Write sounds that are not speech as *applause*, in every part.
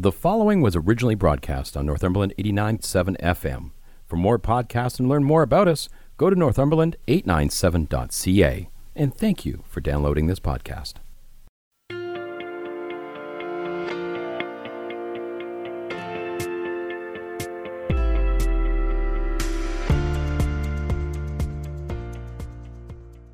The following was originally broadcast on Northumberland 89.7 FM. For more podcasts and learn more about us, go to northumberland897.ca. And thank you for downloading this podcast.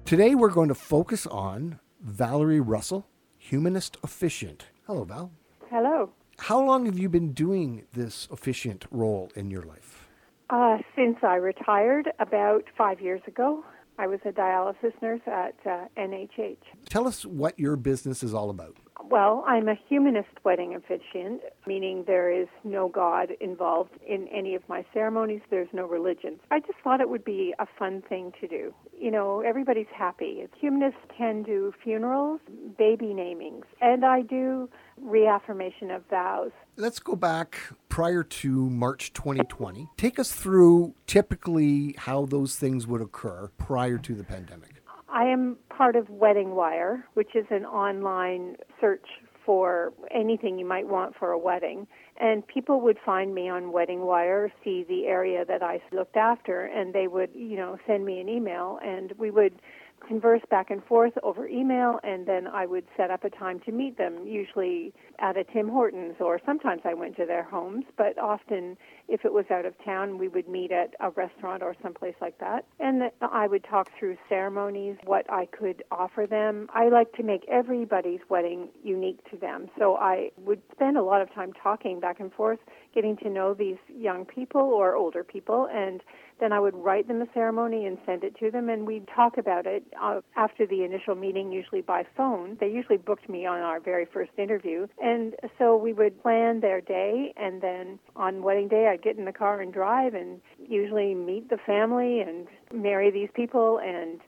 Today we're going to focus on Valerie Russell, humanist officiant. Hello, Val. Hello. How long have you been doing this officiant role in your life? Uh, since I retired about five years ago, I was a dialysis nurse at uh, NHH. Tell us what your business is all about. Well, I'm a humanist wedding officiant, meaning there is no God involved in any of my ceremonies. There's no religion. I just thought it would be a fun thing to do. You know, everybody's happy. Humanists can do funerals, baby namings, and I do reaffirmation of vows. Let's go back prior to March 2020. Take us through typically how those things would occur prior to the pandemic. I am part of Wedding Wire, which is an online search for anything you might want for a wedding. And people would find me on Wedding Wire, see the area that I looked after, and they would, you know, send me an email, and we would converse back and forth over email, and then I would set up a time to meet them, usually at a Tim Hortons, or sometimes I went to their homes, but often, if it was out of town, we would meet at a restaurant or someplace like that. And I would talk through ceremonies, what I could offer them. I like to make everybody's wedding unique to them, so I would spend a lot of time talking back and forth, getting to know these young people or older people, and then I would write them a ceremony and send it to them, and we'd talk about it uh, after the initial meeting, usually by phone. They usually booked me on our very first interview, and so we would plan their day, and then on wedding day, I'd get in the car and drive, and usually meet the family and marry these people, and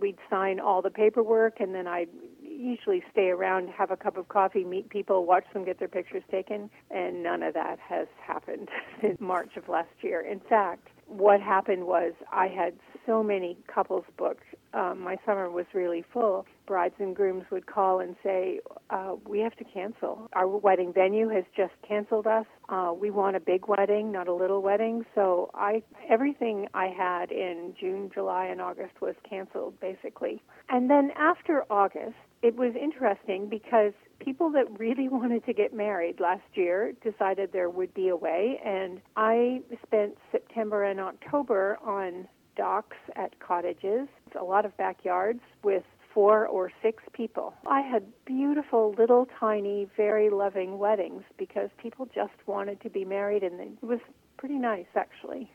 we'd sign all the paperwork, and then I'd usually stay around, have a cup of coffee, meet people, watch them get their pictures taken, and none of that has happened *laughs* since March of last year. In fact, what happened was I had so many couples booked. Um, my summer was really full. Brides and grooms would call and say, uh, "We have to cancel. Our wedding venue has just canceled us. Uh, we want a big wedding, not a little wedding." So I, everything I had in June, July, and August was canceled basically. And then after August, it was interesting because people that really *laughs* wanted to get married last year decided there would be a way, and I spent September and October on docks at cottages, a lot of backyards with four or six people. I had beautiful, little, tiny, very loving weddings because people just wanted to be married, and it was pretty nice, actually.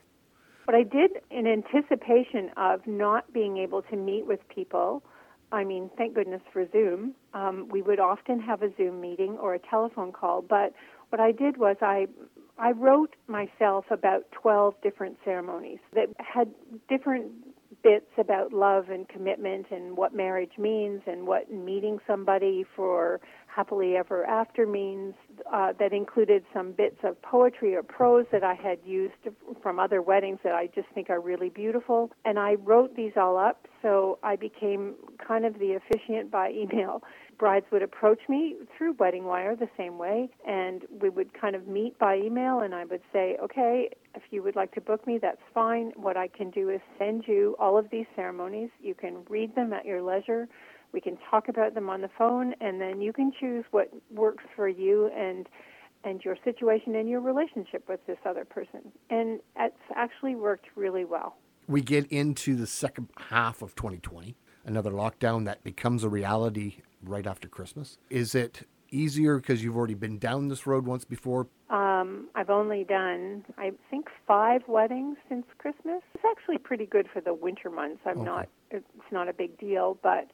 What I did in anticipation of not being able to meet with people I mean, thank goodness for Zoom. Um, we would often have a Zoom meeting or a telephone call, but what I did was I I wrote myself about 12 different ceremonies that had different bits about love and commitment and what marriage means and what meeting somebody for happily ever after means uh, that included some bits of poetry or prose that I had used from other weddings that I just think are really beautiful. And I wrote these all up, so I became kind of the officiant by email. Brides would approach me through Wedding Wire the same way, and we would kind of meet by email, and I would say, okay, if you would like to book me, that's fine. What I can do is send you all of these ceremonies. You can read them at your leisure we can talk about them on the phone, and then you can choose what works for you and and your situation and your relationship with this other person. And it's actually worked really well. We get into the second half of 2020, another lockdown that becomes a reality right after Christmas. Is it easier because you've already been down this road once before? Um, I've only done, I think, five weddings since Christmas. It's actually pretty good for the winter months. I'm okay. not, it's not a big deal, but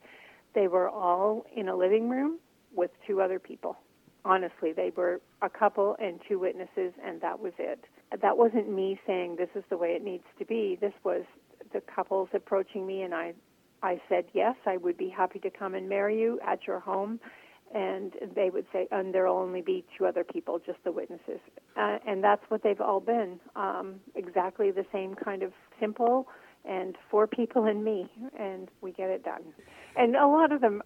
they were all in a living room with two other people. Honestly, they were a couple and two witnesses, and that was it. That wasn't me saying this is the way it needs to be. This was the couples approaching me, and I, I said yes, I would be happy to come and marry you at your home. And they would say, and there'll only be two other people, just the witnesses. Uh, and that's what they've all been. Um, exactly the same kind of simple and four people and me, and we get it done. And a lot of them,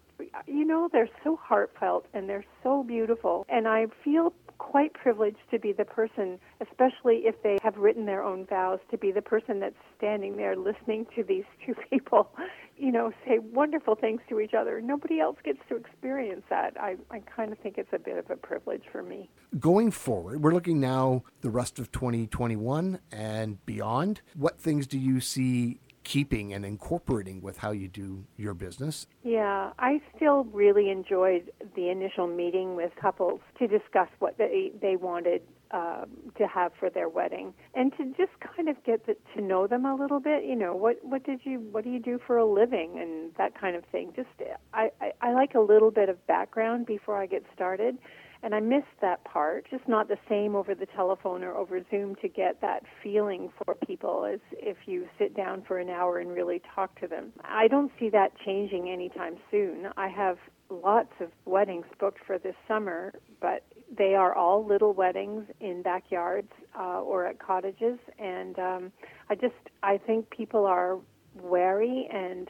you know, they're so heartfelt and they're so beautiful. And I feel quite privileged to be the person, especially if they have written their own vows, to be the person that's standing there listening to these *laughs* two people, you know, say wonderful things to each other. Nobody else gets to experience that. I, I kind of think it's a bit of a privilege for me. Going forward, we're looking now the rest of 2021 and beyond. What things do you see keeping and incorporating with how you do your business? Yeah, I still really enjoyed the initial meeting with couples to discuss what they they wanted um, to have for their wedding, and to just kind of get the, to know them a little bit. You know, what what did you what do you do for a living and that kind of thing. Just I I, I like a little bit of background before I get started and I missed that part. Just not the same over the telephone or over Zoom to get that feeling for people as if you sit down for an hour and really talk to them. I don't see that changing anytime soon. I have lots of weddings booked for this summer, but they are all little weddings in backyards uh, or at cottages, and um, I just I think people are wary and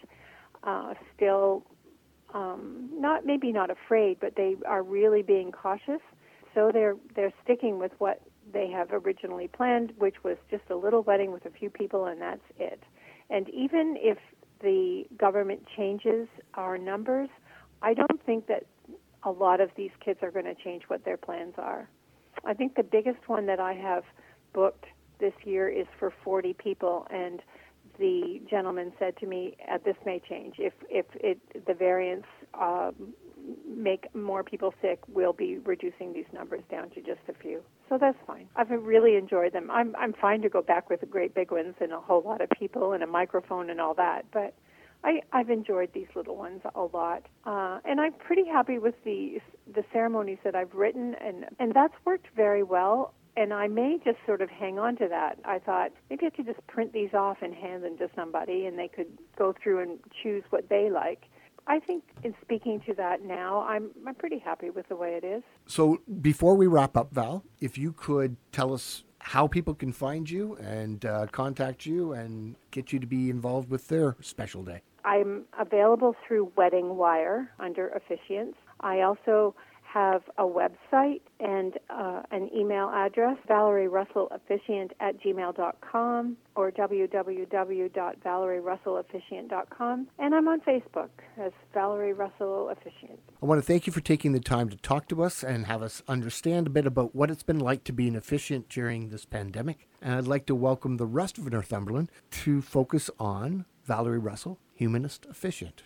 uh, still um, not maybe not afraid, but they are really being cautious. So they're they're sticking with what they have originally planned, which was just a little wedding with a few people, and that's it. And even if the government changes our numbers, I don't think that a lot of these kids are going to change what their plans are. I think the biggest one that I have booked this year is for 40 people, and the gentleman said to me, uh, "This may change if if it the variants um, make more people sick. We'll be reducing these numbers down to just a few." So that's fine. I've really enjoyed them. I'm I'm fine to go back with the great big ones and a whole lot of people and a microphone and all that, but. I, I've enjoyed these little ones a lot, uh, and I'm pretty happy with the the ceremonies that I've written, and and that's worked very well and I may just sort of hang on to that. I thought maybe I could just print these off and hand them to somebody, and they could go through and choose what they like. I think in speaking to that now, I'm I'm pretty happy with the way it is. So before we wrap up, Val, if you could tell us how people can find you and uh, contact you and get you to be involved with their special day. I'm available through Wedding Wire under officiants. I also have a website and uh, an email address, Valerie Russell Officiant at gmail.com or www.valerierussellofficiant.com. And I'm on Facebook as Valerie Russell Officiant. I want to thank you for taking the time to talk to us and have us understand a bit about what it's been like to be an officiant during this pandemic. And I'd like to welcome the rest of Northumberland to focus on Valerie Russell, Humanist Officiant.